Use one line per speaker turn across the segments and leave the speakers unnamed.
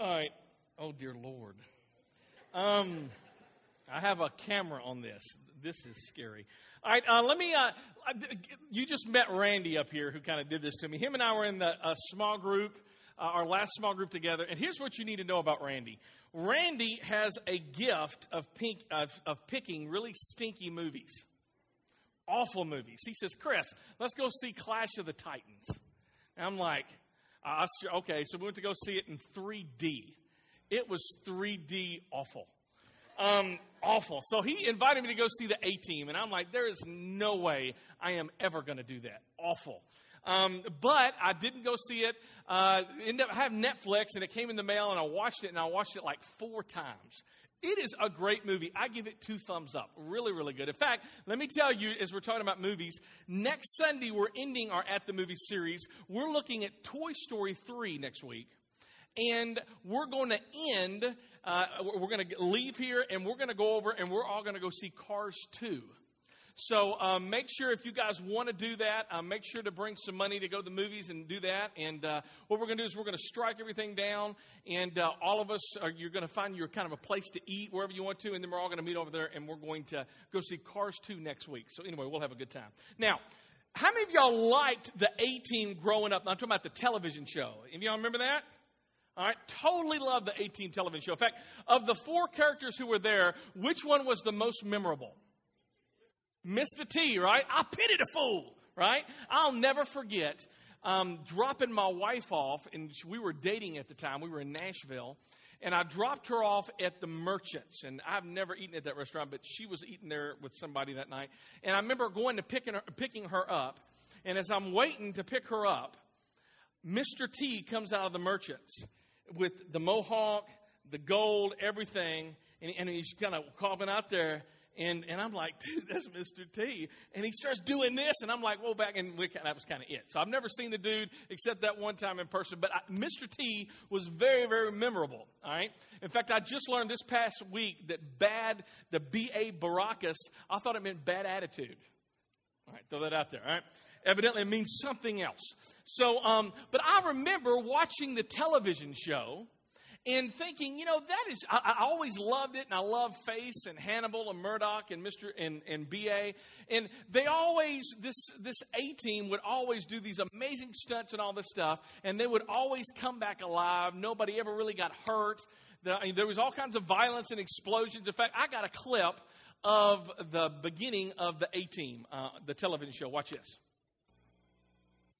All right. Oh, dear Lord. Um, I have a camera on this. This is scary. All right, uh, let me. Uh, you just met Randy up here who kind of did this to me. Him and I were in the small group, uh, our last small group together. And here's what you need to know about Randy Randy has a gift of, pink, of, of picking really stinky movies, awful movies. He says, Chris, let's go see Clash of the Titans. And I'm like, uh, okay, so we went to go see it in 3D. It was 3D awful. Um, awful. So he invited me to go see the A Team, and I'm like, there is no way I am ever going to do that. Awful. Um, but I didn't go see it. Uh, up I have Netflix, and it came in the mail, and I watched it, and I watched it like four times. It is a great movie. I give it two thumbs up. Really, really good. In fact, let me tell you, as we're talking about movies, next Sunday we're ending our At the Movie series. We're looking at Toy Story 3 next week. And we're going to end, uh, we're going to leave here and we're going to go over and we're all going to go see Cars 2. So um, make sure if you guys want to do that, uh, make sure to bring some money to go to the movies and do that. And uh, what we're going to do is we're going to strike everything down, and uh, all of us are, you're going to find your kind of a place to eat wherever you want to, and then we're all going to meet over there, and we're going to go see Cars 2 next week. So anyway, we'll have a good time. Now. How many of y'all liked the A Team growing up? I'm talking about the television show. Any y'all remember that? All right, totally love the A Team television show. In fact, of the four characters who were there, which one was the most memorable? Mr. T, right? I pitied a fool, right? I'll never forget um, dropping my wife off, and we were dating at the time. We were in Nashville, and I dropped her off at the Merchants. And I've never eaten at that restaurant, but she was eating there with somebody that night. And I remember going to picking her, picking her up, and as I'm waiting to pick her up, Mr. T comes out of the Merchants with the mohawk, the gold, everything, and, and he's kind of coughing out there. And, and I'm like, dude, that's Mr. T. And he starts doing this, and I'm like, well, back, and we, that was kind of it. So I've never seen the dude except that one time in person. But I, Mr. T was very, very memorable. All right. In fact, I just learned this past week that bad, the B.A. Baracus, I thought it meant bad attitude. All right, throw that out there. All right. Evidently, it means something else. So, um, but I remember watching the television show and thinking, you know, that is, I, I, always loved it, and I love Face and Hannibal and Murdock and Mr. and, and BA. And they always, this, this A team would always do these amazing stunts and all this stuff, and they would always come back alive. Nobody ever really got hurt. The, I mean, there was all kinds of violence and explosions. In fact, I got a clip of the beginning of the A team, uh, the television show. Watch this.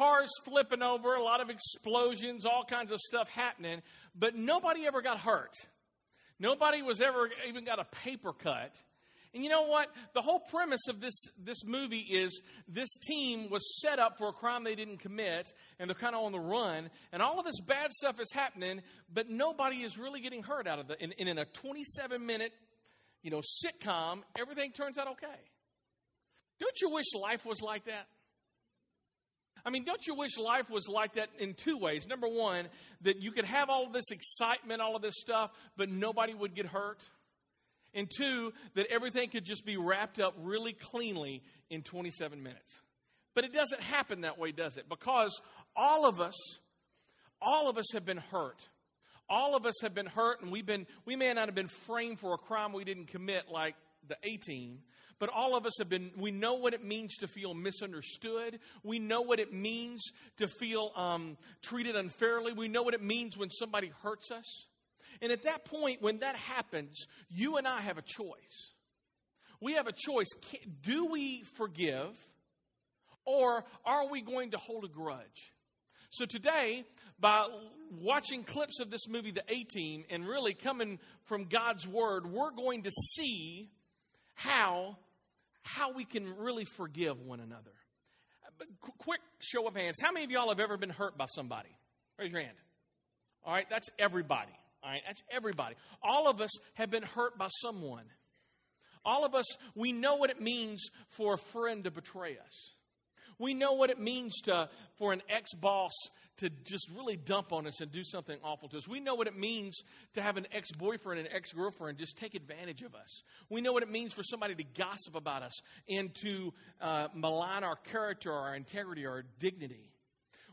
Cars flipping over, a lot of explosions, all kinds of stuff happening, but nobody ever got hurt. Nobody was ever even got a paper cut. And you know what? The whole premise of this, this movie is this team was set up for a crime they didn't commit, and they're kind of on the run, and all of this bad stuff is happening, but nobody is really getting hurt out of. And, and in a 27 minute, you know, sitcom, everything turns out okay. Don't you wish life was like that? I mean, don't you wish life was like that in two ways? Number one, that you could have all of this excitement, all of this stuff, but nobody would get hurt. And two, that everything could just be wrapped up really cleanly in 27 minutes. But it doesn't happen that way, does it? Because all of us, all of us have been hurt. All of us have been hurt, and we've been, we may not have been framed for a crime we didn't commit like the A team, but all of us have been, we know what it means to feel misunderstood. We know what it means to feel um, treated unfairly. We know what it means when somebody hurts us. And at that point, when that happens, you and I have a choice. We have a choice. Do we forgive or are we going to hold a grudge? So today, by watching clips of this movie, The A Team, and really coming from God's Word, we're going to see how, how we can really forgive one another. But quick show of hands. How many of y'all have ever been hurt by somebody? Raise your hand. All right, that's everybody. All right, that's everybody. All of us have been hurt by someone. All of us, we know what it means for a friend to betray us. We know what it means to, for an ex boss to just really dump on us and do something awful to us. We know what it means to have an ex boyfriend and ex girlfriend just take advantage of us. We know what it means for somebody to gossip about us and to uh, malign our character, our integrity, our dignity.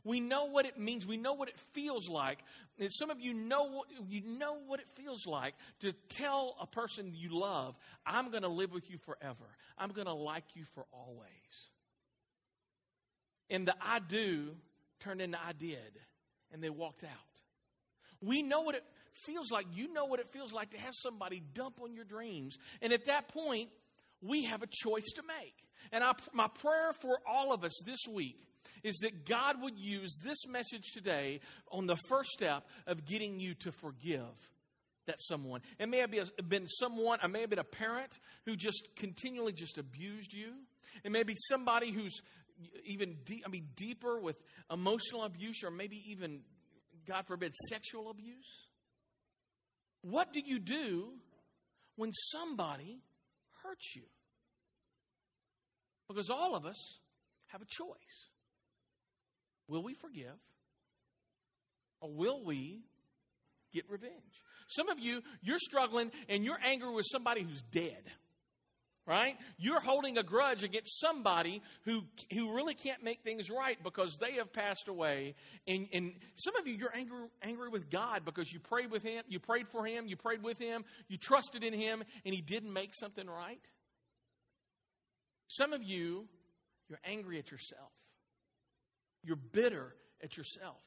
We know what it means. We know what it feels like. And some of you know you know what it feels like to tell a person you love, "I'm going to live with you forever. I'm going to like you for always." And the I do turned into I did, and they walked out. We know what it feels like. You know what it feels like to have somebody dump on your dreams. And at that point, we have a choice to make. And I, my prayer for all of us this week is that God would use this message today on the first step of getting you to forgive that someone. It may have been someone, it may have been a parent who just continually just abused you. It may be somebody who's even deep, I mean deeper with emotional abuse or maybe even God forbid sexual abuse. What do you do when somebody hurts you? Because all of us have a choice. Will we forgive? Or will we get revenge? Some of you, you're struggling and you're angry with somebody who's dead. Right? You're holding a grudge against somebody who, who really can't make things right because they have passed away. And, and some of you, you're angry, angry with God because you prayed with Him, you prayed for Him, you prayed with Him, you trusted in Him, and He didn't make something right. Some of you, you're angry at yourself. You're bitter at yourself.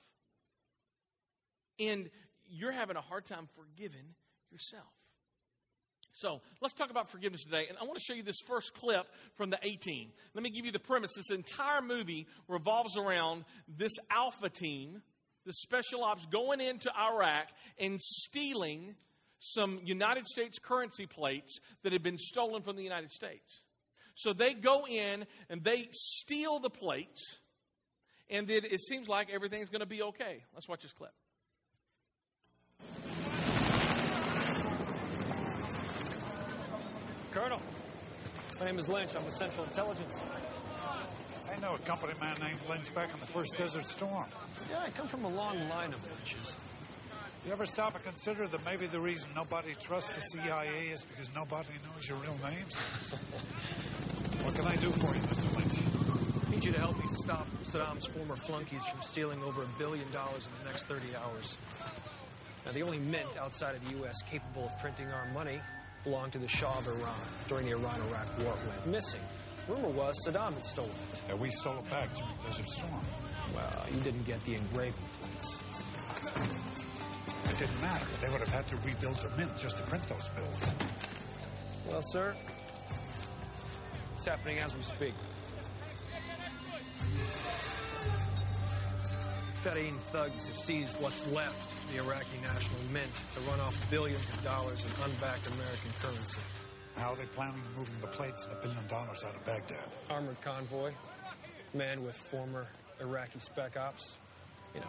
And you're having a hard time forgiving yourself. So let's talk about forgiveness today. And I want to show you this first clip from the A Team. Let me give you the premise. This entire movie revolves around this Alpha team, the special ops, going into Iraq and stealing some United States currency plates that had been stolen from the United States. So they go in and they steal the plates and then it seems like everything's going to be okay. Let's watch this clip.
Colonel, my name is Lynch. I'm with Central Intelligence.
I know a company man named Lynch back in the first Desert Storm.
Yeah, I come from a long line of Lynches.
You ever stop and consider that maybe the reason nobody trusts the CIA is because nobody knows your real names? what can I do for you, Mr. Lynch?
I need you to help me stop Saddam's former flunkies from stealing over a billion dollars in the next 30 hours. Now, the only mint outside of the U.S. capable of printing our money belonged to the Shah of Iran during the Iran-Iraq War. went missing. Rumor was Saddam had stolen it.
Yeah, we stole it back during Desert Storm.
Well, you didn't get the engraving plates.
It didn't matter. They would have had to rebuild the mint just to print those bills.
Well, sir, it's happening as we speak. Fedayeen thugs have seized what's left of the Iraqi National Mint to run off billions of dollars in unbacked American currency.
How are they planning on moving the plates and a billion dollars out of Baghdad?
Armored convoy, manned with former Iraqi spec ops. You know,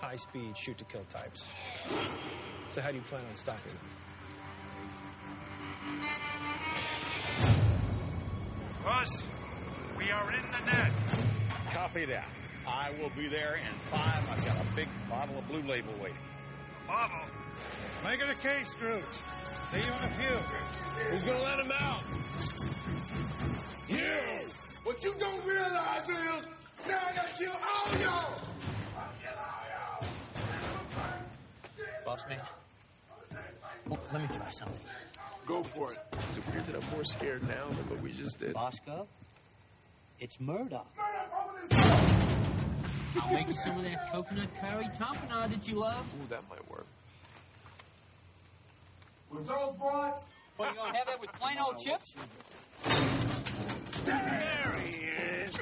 high speed, shoot to kill types. So, how do you plan on stopping
them? Us, we are in the net.
Copy that. I will be there in five. I've got a big bottle of Blue Label waiting.
Bottle. Make it a case, Scrooge. See you in a few.
Who's gonna let him out? You!
What you don't realize is, now I gotta kill all y'all!
Boss man, well, let me try something.
Go for it. Is it weird that I'm more scared now than what we just did?
Bosco, it's Murdock. I'll make you some of that coconut curry tampanade that you love.
Ooh, that might work.
With those broads,
What, you gonna have that with plain old chips?
There he is.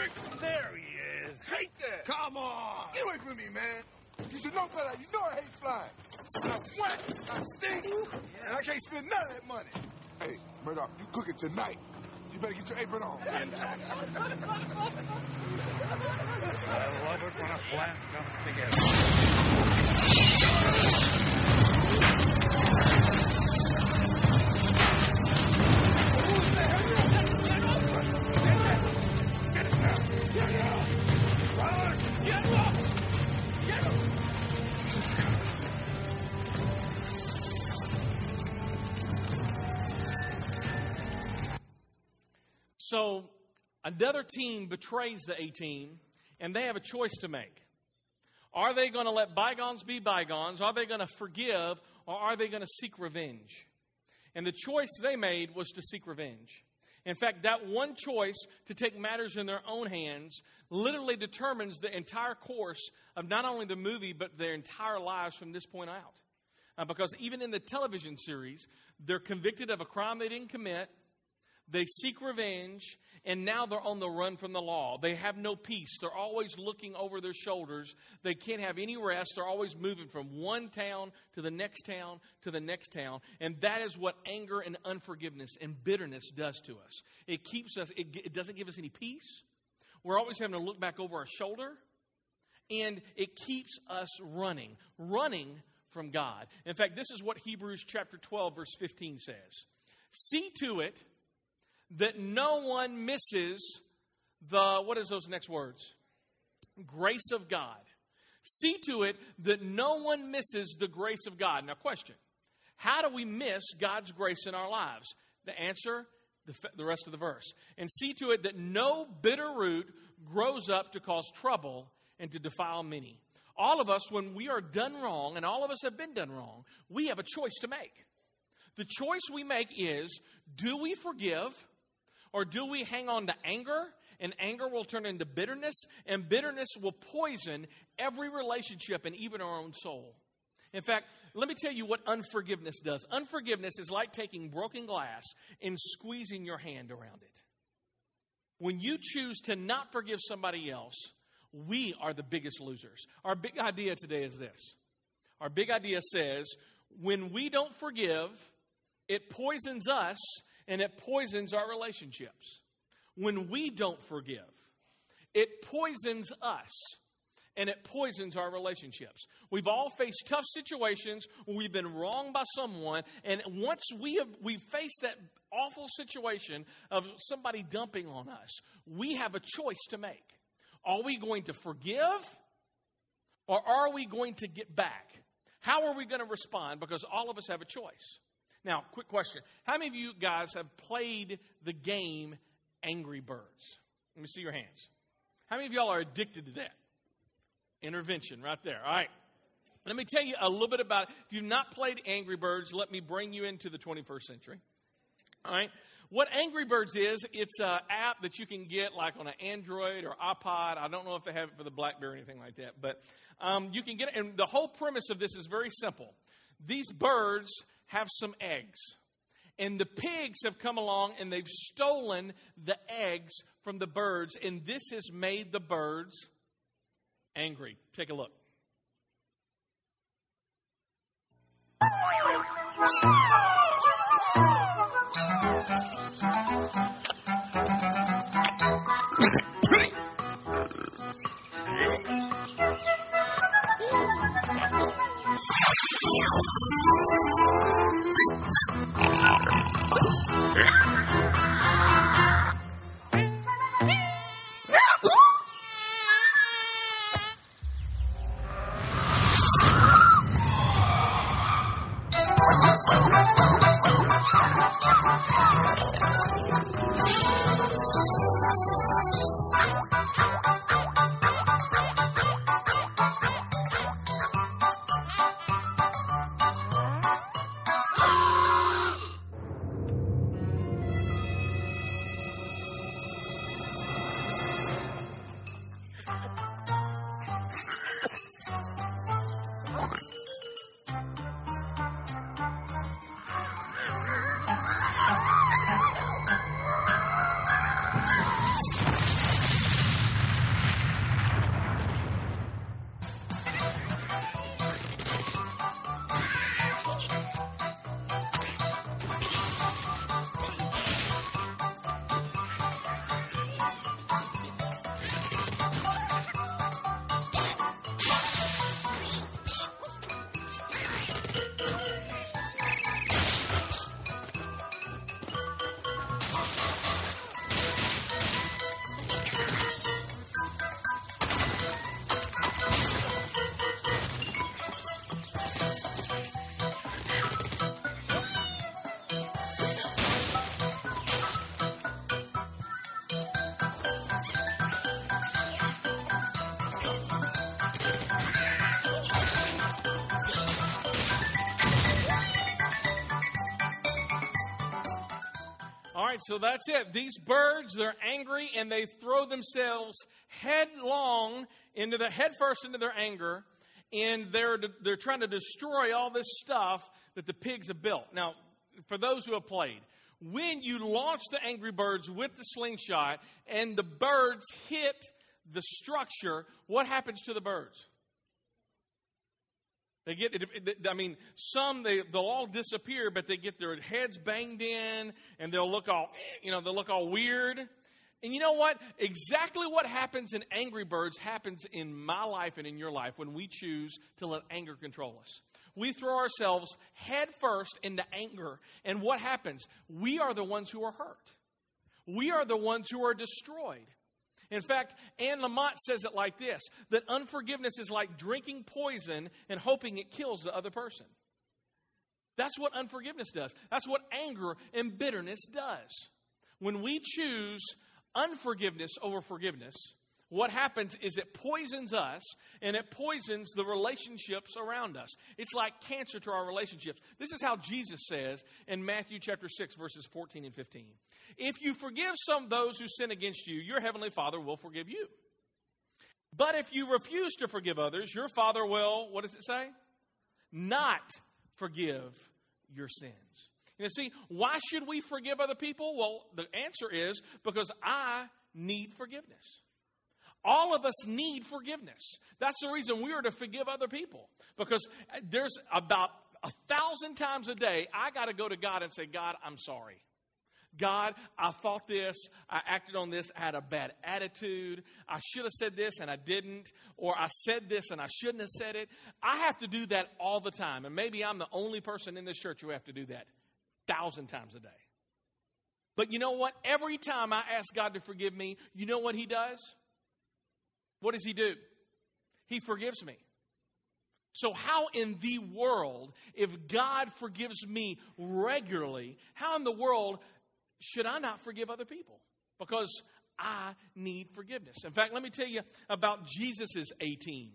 There he is.
hate that!
Come on.
Get away from me, man! You should know better. You know I hate flying. I sweat, I stink, and I can't spend none of that money. Hey, Murdock, you cook it tonight. You better get your apron on.
I love it when a plan comes together.
So another team betrays the A team, and they have a choice to make. Are they going to let bygones be bygones? Are they going to forgive? Or are they going to seek revenge? And the choice they made was to seek revenge. In fact, that one choice to take matters in their own hands literally determines the entire course of not only the movie, but their entire lives from this point out. Uh, because even in the television series, they're convicted of a crime they didn't commit, they seek revenge, and now they're on the run from the law. They have no peace. They're always looking over their shoulders. They can't have any rest. They're always moving from one town to the next town to the next town. And that is what anger and unforgiveness and bitterness does to us. It keeps us, it, it doesn't give us any peace. We're always having to look back over our shoulder. And it keeps us running, running from God. In fact, this is what Hebrews chapter 12, verse 15 says See to it that no one misses the, what is those next words? Grace of God. See to it that no one misses the grace of God. Now, question How do we miss God's grace in our lives? The answer, the, the rest of the verse. And see to it that no bitter root grows up to cause trouble and to defile many. All of us, when we are done wrong, and all of us have been done wrong, we have a choice to make. The choice we make is do we forgive or do we hang on to anger? And anger will turn into bitterness, and bitterness will poison every relationship and even our own soul. In fact, let me tell you what unforgiveness does. Unforgiveness is like taking broken glass and squeezing your hand around it. When you choose to not forgive somebody else, we are the biggest losers. Our big idea today is this. Our big idea says when we don't forgive, it poisons us and it poisons our relationships. When we don't forgive, it poisons us and it poisons our relationships. We've all faced tough situations where we've been wronged by someone, and once we have we face that awful situation of somebody dumping on us, we have a choice to make. Are we going to forgive or are we going to get back? How are we going to respond? Because all of us have a choice. Now, quick question. How many of you guys have played the game Angry Birds? Let me see your hands. How many of y'all are addicted to that? Intervention right there. All right. Let me tell you a little bit about it. If you've not played Angry Birds, let me bring you into the 21st century. All right. What Angry Birds is, it's an app that you can get like on an Android or iPod. I don't know if they have it for the Blackberry or anything like that, but um, you can get it. And the whole premise of this is very simple. These birds have some eggs. And the pigs have come along and they've stolen the eggs from the birds, and this has made the birds angry. Take a look. so that's it. These birds, they're angry and they throw themselves headlong into the headfirst into their anger, and they're they're trying to destroy all this stuff that the pigs have built. Now, for those who have played, when you launch the angry birds with the slingshot and the birds hit the structure, what happens to the birds? They get, I mean, some they they'll all disappear, but they get their heads banged in, and they'll look all, you know, they'll look all weird. And you know what? Exactly what happens in Angry Birds happens in my life and in your life when we choose to let anger control us. We throw ourselves head first into anger, and what happens? We are the ones who are hurt. We are the ones who are destroyed. In fact, Anne Lamott says it like this that unforgiveness is like drinking poison and hoping it kills the other person. That's what unforgiveness does. That's what anger and bitterness does. When we choose unforgiveness over forgiveness, what happens is it poisons us and it poisons the relationships around us. It's like cancer to our relationships. This is how Jesus says in Matthew chapter 6 verses 14 and 15. If you forgive some those who sin against you, your heavenly Father will forgive you. But if you refuse to forgive others, your Father will, what does it say? Not forgive your sins. You know, see, why should we forgive other people? Well, the answer is because I need forgiveness. All of us need forgiveness. That's the reason we are to forgive other people. Because uh, there's about a thousand times a day, I got to go to God and say, God, I'm sorry. God, I thought this, I acted on this, I had a bad attitude, I should have said this and I didn't, or I said this and I shouldn't have said it. I have to do that all the time. And maybe I'm the only person in this church who have to do that thousand times a day. But you know what? Every time I ask God to forgive me, you know what He does? What does He do? He forgives me. So, how in the world, if God forgives me regularly, how in the world should I not forgive other people? Because I need forgiveness. In fact, let me tell you about Jesus' A team.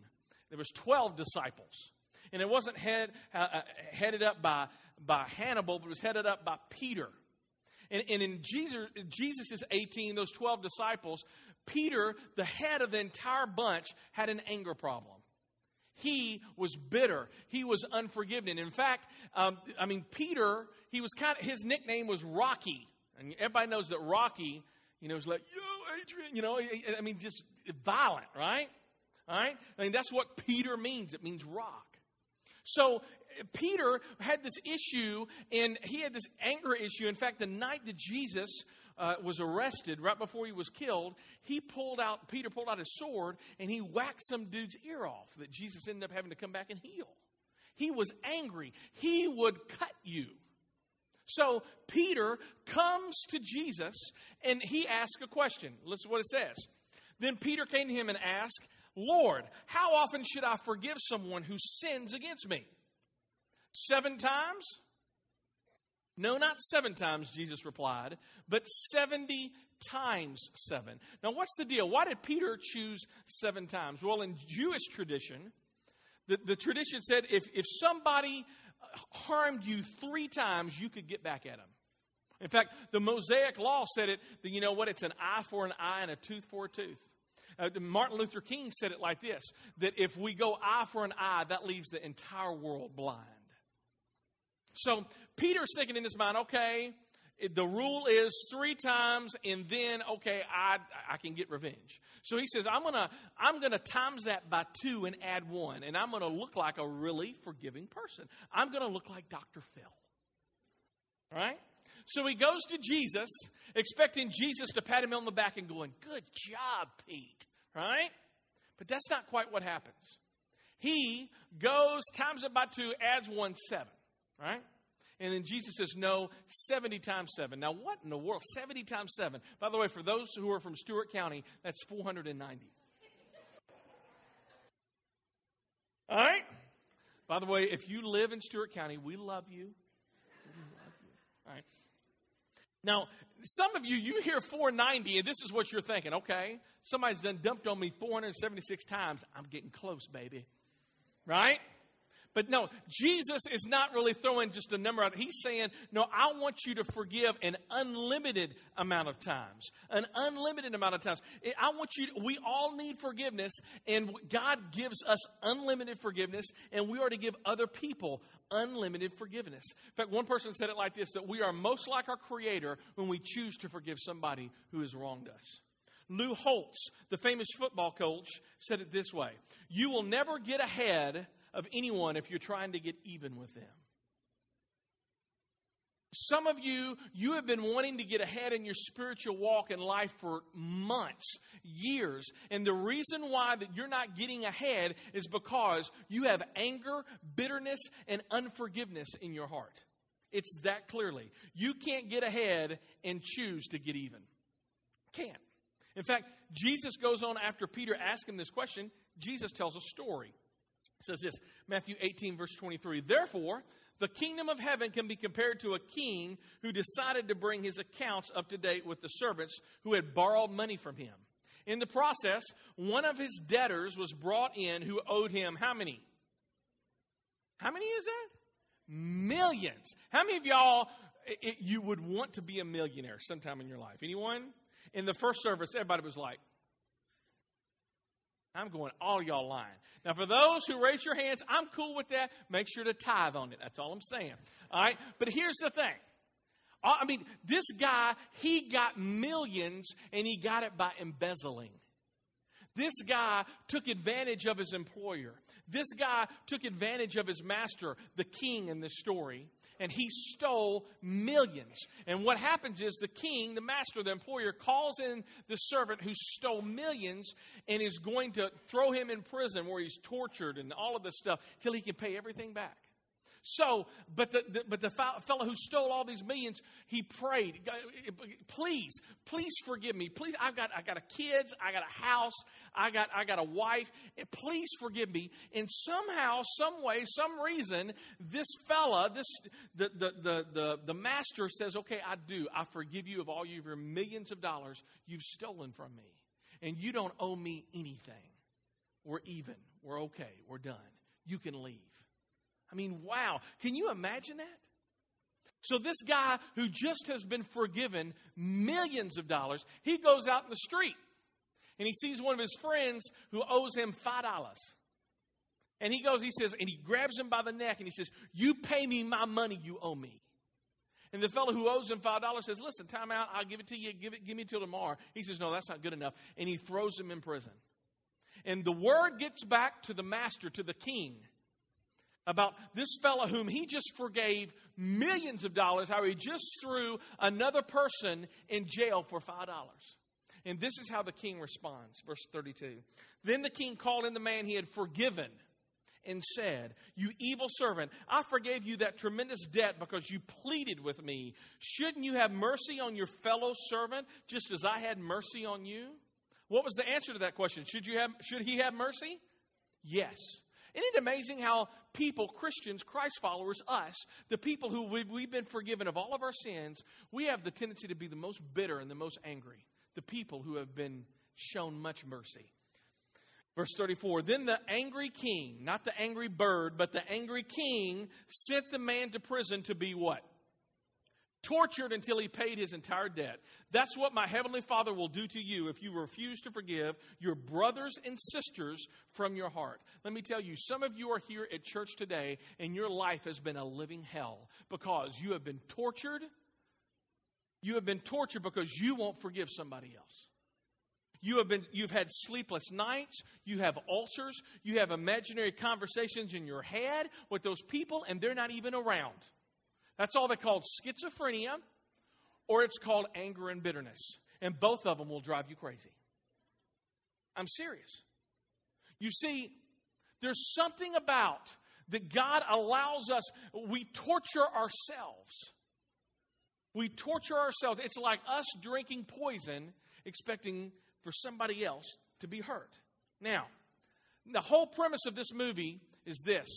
There was 12 disciples. And it wasn't head, uh, uh, headed up by, by Hannibal, but it was headed up by Peter. And, and in Jesus' Jesus's A team, those 12 disciples, Peter, the head of the entire bunch, had an anger problem. He was bitter. He was unforgiving. In fact, um, I mean, Peter, he was kind of, his nickname was Rocky. And everybody knows that Rocky, you know, is like, yo, Adrian, you know, I mean, just violent, right? All right? I mean, that's what Peter means. It means rock. So Peter had this issue, and he had this anger issue. In fact, the night that Jesus uh, was arrested, right before he was killed, he pulled out, Peter pulled out his sword, and he whacked some dude's ear off that Jesus ended up having to come back and heal. He was angry. He would cut you. So Peter comes to Jesus and he asks a question. Listen to what it says. Then Peter came to him and asked, Lord, how often should I forgive someone who sins against me? Seven times? No, not seven times, Jesus replied, but 70 times seven. Now, what's the deal? Why did Peter choose seven times? Well, in Jewish tradition, the, the tradition said if, if somebody harmed you three times, you could get back at them. In fact, the Mosaic law said it that, you know what, it's an eye for an eye and a tooth for a tooth. Uh, Martin Luther King said it like this that if we go eye for an eye, that leaves the entire world blind. So Peter's thinking in his mind, okay, the rule is three times and then okay i i can get revenge. So he says i'm gonna i'm gonna times that by two and add one and i'm gonna look like a really forgiving person. I'm gonna look like dr phil. Right? So he goes to jesus expecting jesus to pat him on the back and going good job pete. Right? But that's not quite what happens. He goes times it by two adds one seven right and then Jesus says, no, 70 times 7. Now, what in the world? 70 times 7. By the way, for those who are from Stewart County, that's 490. All right? By the way, if you live in Stewart County, we love you. We love you. All right. Now, some of you, you hear 490, and this is what you're thinking. Okay, somebody's done dumped on me 476 times. I'm getting close, baby. Right? But no, Jesus is not really throwing just a number out. He's saying, no, I want you to forgive an unlimited amount of times. An unlimited amount of times. I want you, to, we all need forgiveness, and God gives us unlimited forgiveness, and we are to give other people unlimited forgiveness. In fact, one person said it like this that we are most like our Creator when we choose to forgive somebody who has wronged us. Lou Holtz, the famous football coach, said it this way You will never get ahead of anyone if you're trying to get even with them. Some of you, you have been wanting to get ahead in your spiritual walk in life for months, years. And the reason why that you're not getting ahead is because you have anger, bitterness, and unforgiveness in your heart. It's that clearly. You can't get ahead and choose to get even. Can't. In fact, Jesus goes on after Peter asks him this question. Jesus tells a story. Says this Matthew 18, verse 23. Therefore, the kingdom of heaven can be compared to a king who decided to bring his accounts up to date with the servants who had borrowed money from him. In the process, one of his debtors was brought in who owed him how many? How many is that? Millions. How many of y'all it, you would want to be a millionaire sometime in your life? Anyone? In the first service, everybody was like, I'm going, all y'all lying. Now, for those who raise your hands, I'm cool with that. Make sure to tithe on it. That's all I'm saying. All right? But here's the thing. Uh, I mean, this guy, he got millions and he got it by embezzling. This guy took advantage of his employer. This guy took advantage of his master, the king in this story and he stole millions. And what happens is the king, the master, the employer, calls in the servant who stole millions and is going to throw him in prison where he's tortured and all of this stuff till he can pay everything back. So, but the, the, but the fellow who stole all these millions, he prayed, please, please forgive me. Please, I've got, I got a kids, I got a house, I got, I got a wife. Please forgive me. And somehow, some way, some reason, this fella, this, the, the, the, the, the master says, okay, I do. I forgive you of all of your millions of dollars you've stolen from me. And you don't owe me anything. We're even. We're okay. We're done. You can leave. I mean, wow. Can you imagine that? So, this guy who just has been forgiven millions of dollars, he goes out in the street and he sees one of his friends who owes him $5. And he goes, he says, and he grabs him by the neck and he says, You pay me my money you owe me. And the fellow who owes him $5 says, Listen, time out, I'll give it to you, give it, give me till tomorrow. He says, No, that's not good enough. And he throws him in prison. And the word gets back to the master, to the king about this fellow whom he just forgave millions of dollars, how he just threw another person in jail for $5. And this is how the king responds. Verse 32. Then the king called in the man he had forgiven and said, You evil servant, I forgave you that tremendous debt because you pleaded with me. Shouldn't you have mercy on your fellow servant just as I had mercy on you? What was the answer to that question? Should, you have, should he have mercy? Yes. Isn't it amazing how people, Christians, Christ followers, us, the people who we've, been forgiven of all of our sins, we have the tendency to be the most bitter and the most angry. The people who have been shown much mercy. Verse 34 Then the angry king, not the angry bird, but the angry king, sent the man to prison to be what? Tortured until he paid his entire debt. That's what my heavenly Father will do to you if you refuse to forgive your brothers and sisters from your heart. Let me tell you, some of you are here at church today and your life has been a living hell because you have been tortured. You have been tortured because you won't forgive somebody else. You have been you've had sleepless nights, you have ulcers, you have imaginary conversations in your head with those people and they're not even around. That's all they called schizophrenia or it's called anger and bitterness. And both of them will drive you crazy. I'm serious. You see, there's something about that God allows us, we torture ourselves. We torture ourselves. It's like us drinking poison, expecting for somebody else to be hurt. Now, the whole premise of this movie is this,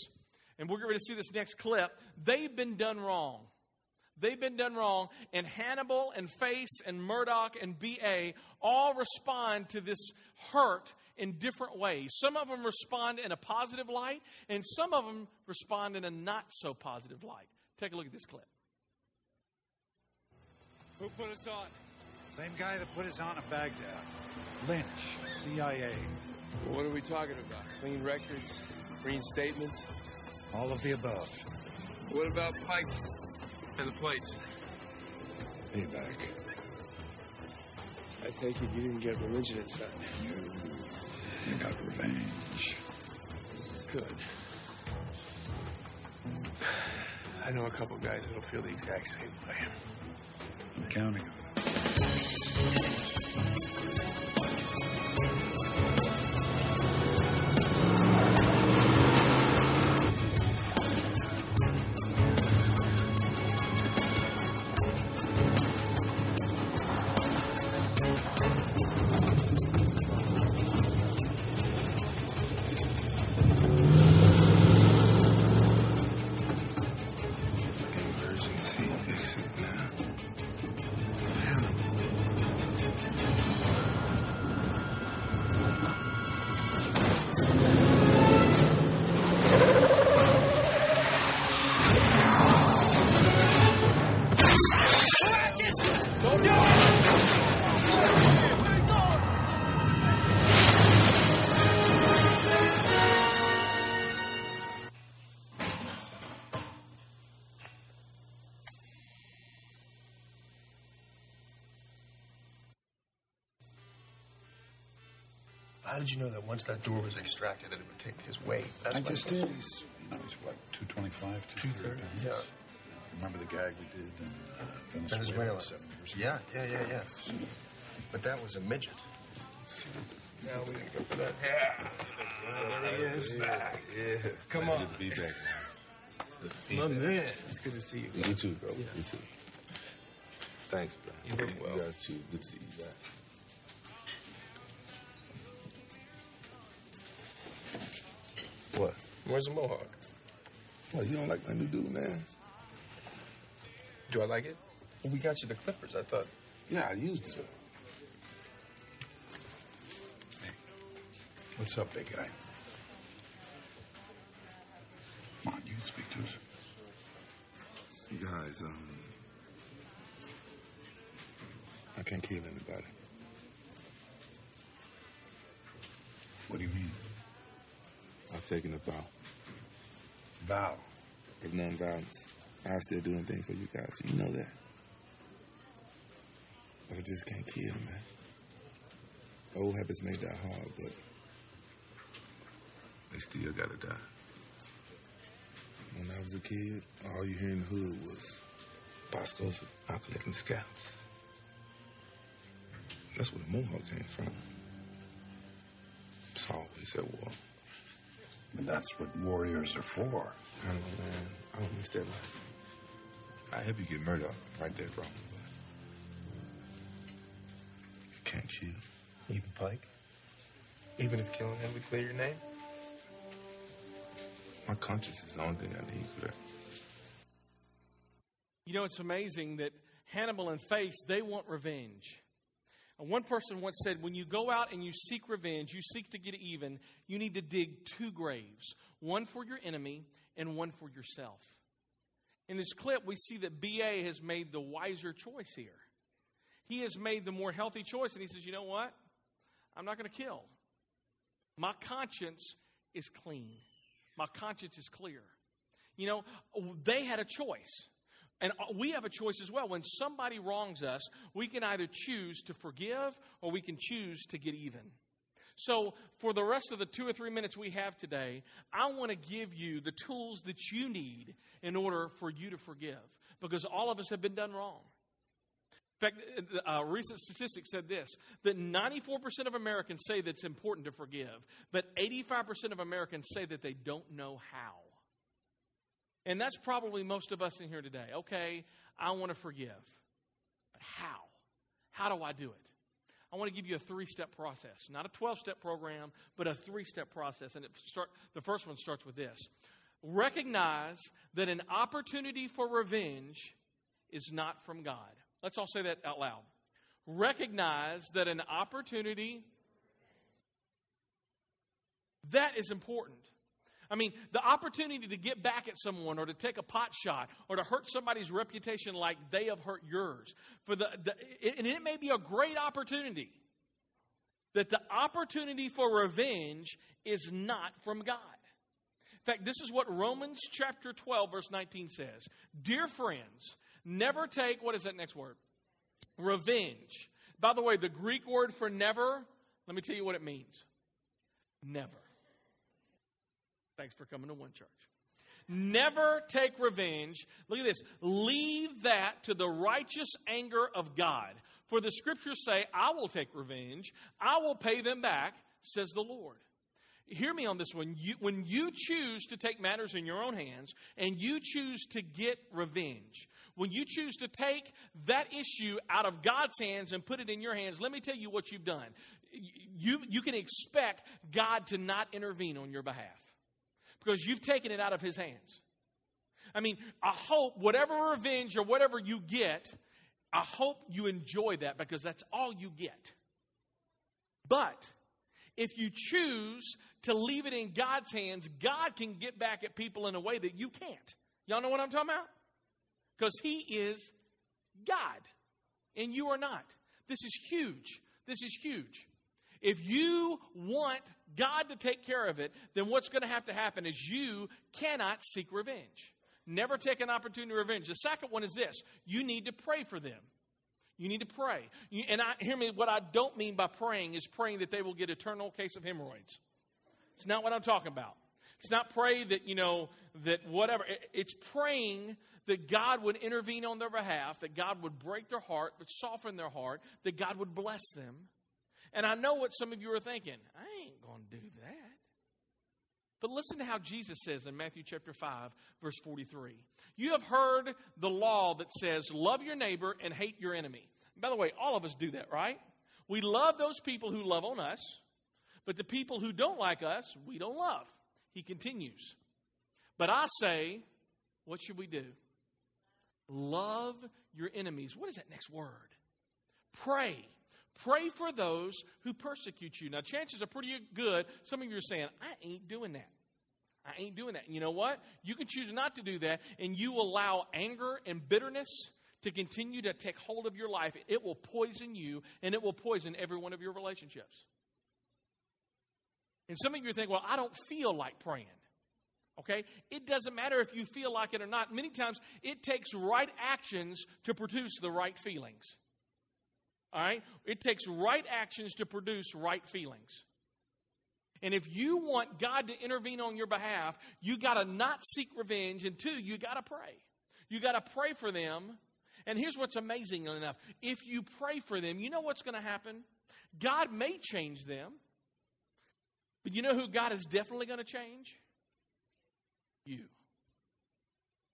and we're going to see this next clip. They've been done wrong. They've been done wrong, and Hannibal and Face and Murdock and BA all respond to this hurt in different ways. Some of them respond in a positive light, and some of them respond in a not so positive light. Take a look at this clip.
Who put us on? Same guy that put us on in Baghdad. Lynch, CIA.
What are we talking about? Clean records, green statements?
All of the above.
What about Pike and the plates?
Payback.
I take it you didn't get religion inside.
You got revenge.
Good. I know a couple guys that'll feel the exact same way.
I'm counting on
did you know that once that door was extracted that it would take his weight? That's
I just did. He's, you he's what, 225, 230?
Yeah.
Remember the gag we did in uh, Venezuela,
Venezuela.
seven years ago?
Yeah, yeah, yeah, yeah. But that was a midget. Now we didn't go for that. Yeah. there he is.
Yeah.
Come
Glad
on.
to be back.
My man. It's good to see you.
You too, bro. You too. Thanks, bro.
You look well.
You guys too. Good to see you guys.
Where's the mohawk?
Well, you don't like my new dude, man?
Do I like it? Well, we got you the clippers. I thought.
Yeah, I used it.
What's up, big guy? Come on, you can speak to us.
You guys, um. I can't kill anybody.
What do you mean?
I've taken a vow
Vow.
of nonviolence. I'll still do anything for you guys. You know that. But I just can't kill, man. Old habits may die hard, but they still gotta die. When I was a kid, all you hear in the hood was Bosco's out collecting scalps. That's where the Mohawk came from. It's always at war.
But that's what warriors are for.
I don't know, man. I don't miss that life. I help you get murdered, right there, wrong, but can't kill.
Even Pike? Even if killing him would clear your name?
My conscience is the only thing I need for that.
You know, it's amazing that Hannibal and Face, they want revenge. And one person once said, when you go out and you seek revenge, you seek to get even, you need to dig two graves one for your enemy and one for yourself. In this clip, we see that BA has made the wiser choice here. He has made the more healthy choice, and he says, You know what? I'm not going to kill. My conscience is clean, my conscience is clear. You know, they had a choice. And uh, we have a choice as well. When somebody wrongs us, we can either choose to forgive or we can choose to get even. So, for the rest of the two or three minutes we have today, I want to give you the tools that you need in order for you to forgive because all of us have been done wrong. In fact, uh, uh, a recent statistic said this that 94% of Americans say that it's important to forgive, but 85% of Americans say that they don't know how. And that's probably most of us in here today. Okay, I want to forgive. But how? How do I do it? I want to give you a three step process, not a 12 step program, but a three step process. And it start, the first one starts with this recognize that an opportunity for revenge is not from God. Let's all say that out loud. Recognize that an opportunity that is important. I mean, the opportunity to get back at someone or to take a pot shot or to hurt somebody's reputation like they have hurt yours. For the, the and it may be a great opportunity. That the opportunity for revenge is not from God. In fact, this is what Romans chapter 12, verse 19 says. Dear friends, never take, what is that next word? Revenge. By the way, the Greek word for never, let me tell you what it means. Never. Thanks for coming to one church. Never take revenge. Look at this. Leave that to the righteous anger of God. For the scriptures say, I will take revenge, I will pay them back, says the Lord. Hear me on this one. You, when you choose to take matters in your own hands and you choose to get revenge, when you choose to take that issue out of God's hands and put it in your hands, let me tell you what you've done. You, you can expect God to not intervene on your behalf because you've taken it out of his hands. I mean, I hope whatever revenge or whatever you get, I hope you enjoy that because that's all you get. But if you choose to leave it in God's hands, God can get back at people in a way that you can't. Y'all know what I'm talking about? Because He is God and you are not. This is huge. This is huge. If you want God to take care of it, then what's going to have to happen is you cannot seek revenge. Never take an opportunity to revenge. The second one is this you need to pray for them. You need to pray. You, and I, hear me, what I don't mean by praying is praying that they will get eternal case of hemorrhoids. It's not what I'm talking about. It's not pray that, you know, that whatever. It's praying that God would intervene on their behalf, that God would break their heart, would soften their heart, that God would bless them. And I know what some of you are thinking. I ain't going to do that. But listen to how Jesus says in Matthew chapter 5, verse 43. You have heard the law that says, love your neighbor and hate your enemy. By the way, all of us do that, right? We love those people who love on us, but the people who don't like us, we don't love. He continues. But I say, what should we do? Love your enemies. What is that next word? Pray Pray for those who persecute you. Now, chances are pretty good. Some of you are saying, I ain't doing that. I ain't doing that. And you know what? You can choose not to do that, and you allow anger and bitterness to continue to take hold of your life. It will poison you, and it will poison every one of your relationships. And some of you think, well, I don't feel like praying. Okay? It doesn't matter if you feel like it or not. Many times, it takes right actions to produce the right feelings. All right? It takes right actions to produce right feelings. And if you want God to intervene on your behalf, you got to not seek revenge. And two, you got to pray. You got to pray for them. And here's what's amazing enough if you pray for them, you know what's going to happen? God may change them. But you know who God is definitely going to change? You.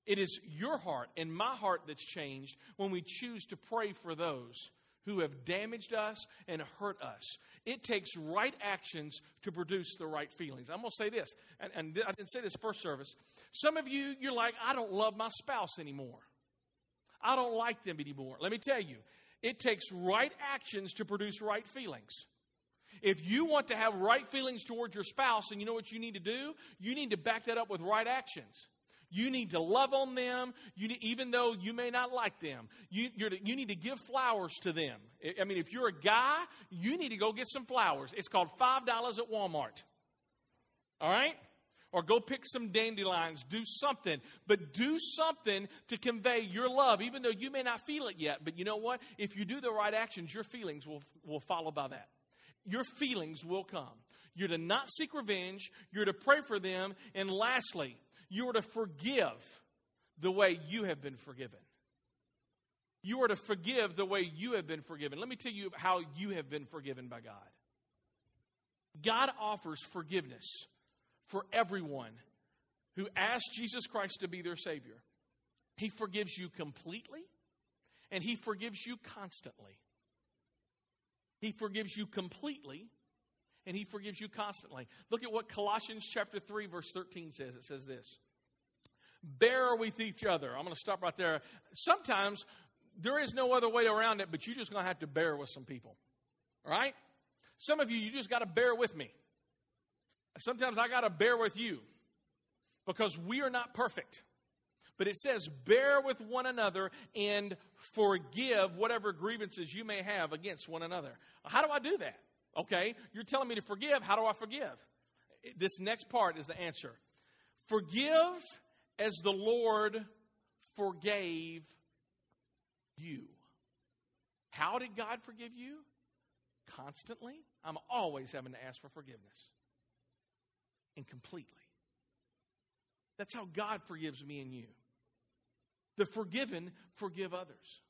It is your heart and my heart that's changed when we choose to pray for those who have damaged us and hurt us. It takes right actions to produce the right feelings. I'm going to say this, and, and I didn't say this first service. Some of you, you're like, I don't love my spouse anymore. I don't like them anymore. Let me tell you, it takes right actions to produce right feelings. If you want to have right feelings towards your spouse, and you know what you need to do? You need to back that up with right actions. You need to love on them, you need, even though you may not like them. You, you need to give flowers to them. I mean, if you're a guy, you need to go get some flowers. It's called $5 at Walmart. All right? Or go pick some dandelions. Do something. But do something to convey your love, even though you may not feel it yet. But you know what? If you do the right actions, your feelings will, will follow by that. Your feelings will come. You're to not seek revenge. You're to pray for them. And lastly, you are to forgive the way you have been forgiven. You are to forgive the way you have been forgiven. Let me tell you how you have been forgiven by God. God offers forgiveness for everyone who asks Jesus Christ to be their Savior. He forgives you completely and He forgives you constantly. He forgives you completely and he forgives you constantly. Look at what Colossians chapter 3 verse 13 says. It says this. Bear with each other. I'm going to stop right there. Sometimes there is no other way around it, but you're just going to have to bear with some people. All right? Some of you, you just got to bear with me. Sometimes I got to bear with you because we are not perfect. But it says, bear with one another and forgive whatever grievances you may have against one another. How do I do that? Okay, you're telling me to forgive. How do I forgive? This next part is the answer. Forgive as the Lord forgave you. How did God forgive you? Constantly. I'm always having to ask for forgiveness. And completely. That's how God forgives me and you. The forgiven forgive others.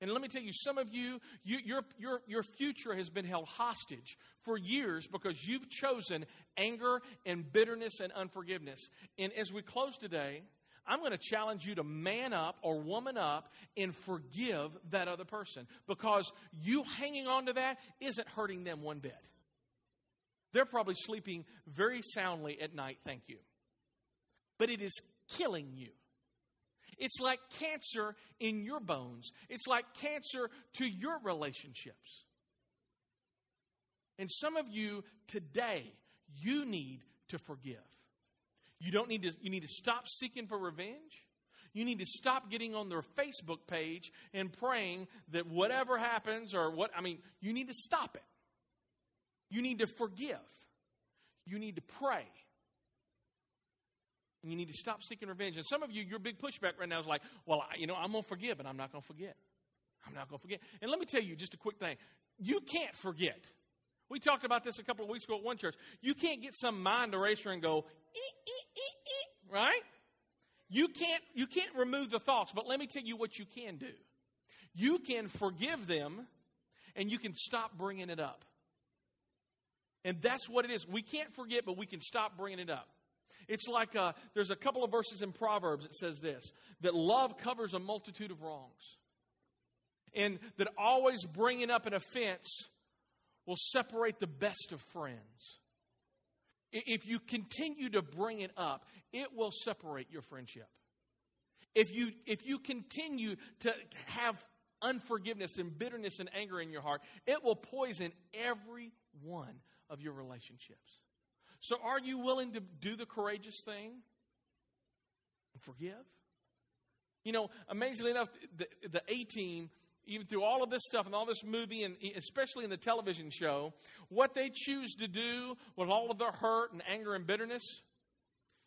And let me tell you, some of you, you, your, your, your future has been held hostage for years because you've chosen anger and bitterness and unforgiveness. And as we close today, I'm going to challenge you to man up or woman up and forgive that other person because you hanging on to that isn't hurting them one bit. They're probably sleeping very soundly at night, thank you. But it is killing you. It's like cancer in your bones, it's like cancer to your relationships. And some of you today, you need to forgive. You don't need to you need to stop seeking for revenge. You need to stop getting on their Facebook page and praying that whatever happens or what I mean, you need to stop it. You need to forgive. You need to pray. And you need to stop seeking revenge. And some of you, your big pushback right now is like, well, I, you know, I'm going to forgive and I'm not going to forget. I'm not going to forget. And let me tell you just a quick thing. You can't forget. We talked about this a couple of weeks ago at one church. You can't get some mind eraser and go, ee, ee, ee, right? You can't, you can't remove the thoughts, but let me tell you what you can do. You can forgive them and you can stop bringing it up. And that's what it is. We can't forget, but we can stop bringing it up. It's like uh, there's a couple of verses in Proverbs that says this that love covers a multitude of wrongs. And that always bringing up an offense will separate the best of friends. If you continue to bring it up, it will separate your friendship. If you, if you continue to have unforgiveness and bitterness and anger in your heart, it will poison every one of your relationships. So, are you willing to do the courageous thing and forgive? You know, amazingly enough, the, the A team, even through all of this stuff and all this movie, and especially in the television show, what they choose to do with all of their hurt and anger and bitterness,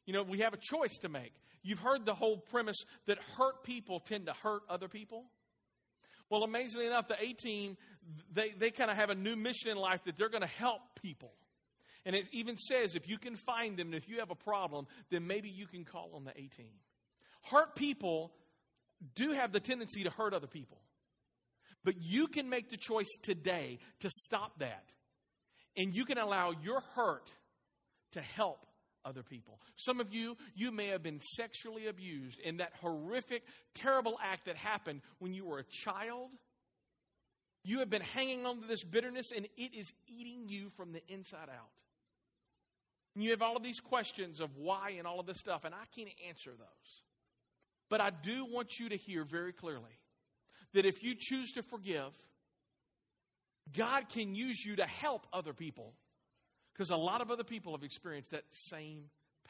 you know, we have a choice to make. You've heard the whole premise that hurt people tend to hurt other people. Well, amazingly enough, the A team, they, they kind of have a new mission in life that they're going to help people. And it even says if you can find them and if you have a problem, then maybe you can call on the A team. Hurt people do have the tendency to hurt other people. But you can make the choice today to stop that. And you can allow your hurt to help other people. Some of you, you may have been sexually abused in that horrific, terrible act that happened when you were a child. You have been hanging on to this bitterness and it is eating you from the inside out. And you have all of these questions of why and all of this stuff, and I can't answer those. But I do want you to hear very clearly that if you choose to forgive, God can use you to help other people because a lot of other people have experienced that same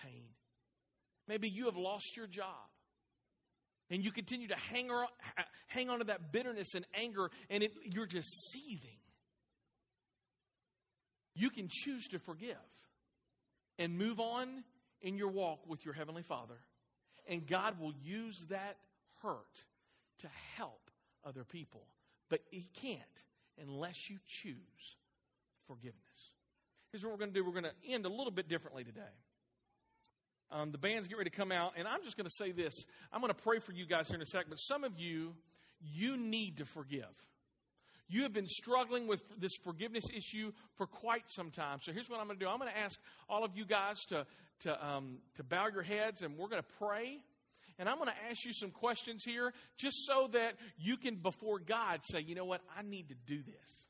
pain. Maybe you have lost your job. And you continue to hang, around, hang on to that bitterness and anger, and it, you're just seething. You can choose to forgive and move on in your walk with your Heavenly Father. And God will use that hurt to help other people. But He can't unless you choose forgiveness. Here's what we're going to do we're going to end a little bit differently today. Um, the band's getting ready to come out, and I'm just going to say this. I'm going to pray for you guys here in a second, but some of you, you need to forgive. You have been struggling with this forgiveness issue for quite some time. So here's what I'm going to do I'm going to ask all of you guys to, to, um, to bow your heads, and we're going to pray. And I'm going to ask you some questions here just so that you can, before God, say, you know what, I need to do this.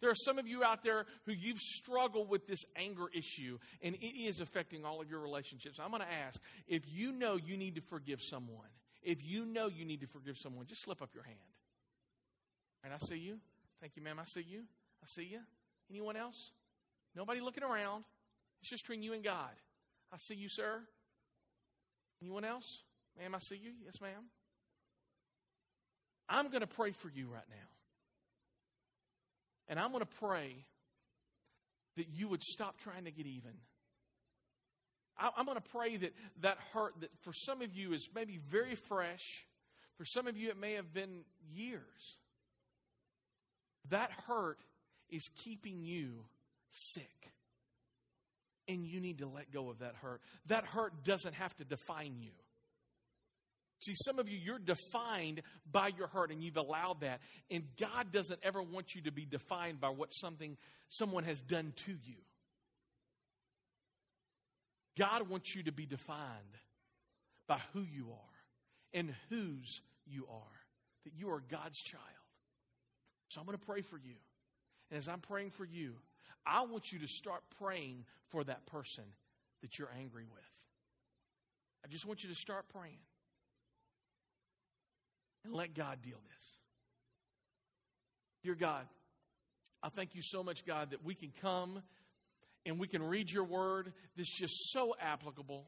There are some of you out there who you've struggled with this anger issue, and it is affecting all of your relationships. I'm going to ask if you know you need to forgive someone, if you know you need to forgive someone, just slip up your hand. And I see you. Thank you, ma'am. I see you. I see you. Anyone else? Nobody looking around. It's just between you and God. I see you, sir. Anyone else? Ma'am, I see you. Yes, ma'am. I'm going to pray for you right now. And I'm going to pray that you would stop trying to get even. I'm going to pray that that hurt that for some of you is maybe very fresh. For some of you, it may have been years. That hurt is keeping you sick. And you need to let go of that hurt. That hurt doesn't have to define you. See, some of you, you're defined by your hurt and you've allowed that. And God doesn't ever want you to be defined by what something someone has done to you. God wants you to be defined by who you are and whose you are, that you are God's child. So I'm going to pray for you. And as I'm praying for you, I want you to start praying for that person that you're angry with. I just want you to start praying and let God deal this. Dear God, I thank you so much, God, that we can come and we can read your word that's just so applicable.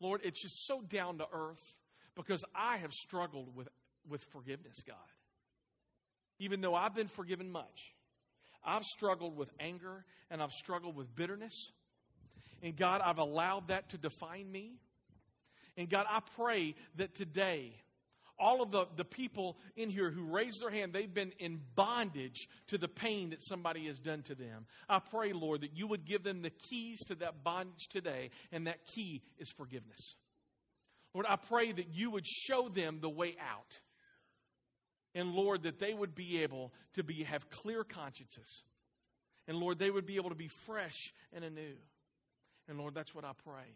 Lord, it's just so down to earth because I have struggled with, with forgiveness, God. Even though I've been forgiven much, I've struggled with anger and I've struggled with bitterness. And God, I've allowed that to define me. And God, I pray that today, all of the, the people in here who raised their hand, they've been in bondage to the pain that somebody has done to them. I pray, Lord, that you would give them the keys to that bondage today, and that key is forgiveness. Lord, I pray that you would show them the way out. And Lord, that they would be able to be have clear consciences. And Lord, they would be able to be fresh and anew. And Lord, that's what I pray.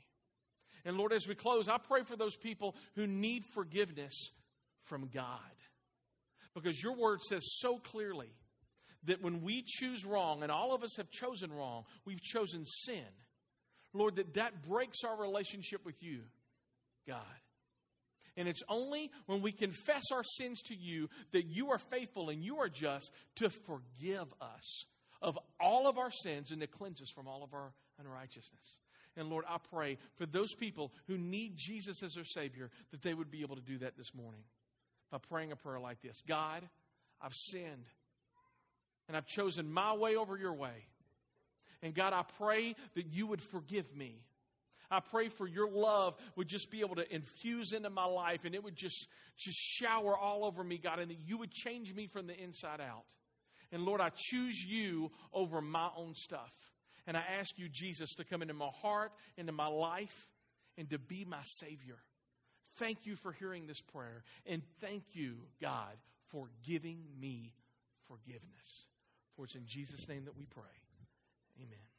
And Lord, as we close, I pray for those people who need forgiveness from God. Because your word says so clearly that when we choose wrong, and all of us have chosen wrong, we've chosen sin. Lord, that that breaks our relationship with you, God. And it's only when we confess our sins to you that you are faithful and you are just to forgive us of all of our sins and to cleanse us from all of our unrighteousness. And Lord, I pray for those people who need Jesus as their Savior that they would be able to do that this morning by praying a prayer like this God, I've sinned, and I've chosen my way over your way. And God, I pray that you would forgive me. I pray for your love would just be able to infuse into my life and it would just, just shower all over me, God, and that you would change me from the inside out. And Lord, I choose you over my own stuff. And I ask you, Jesus, to come into my heart, into my life, and to be my Savior. Thank you for hearing this prayer. And thank you, God, for giving me forgiveness. For it's in Jesus' name that we pray. Amen.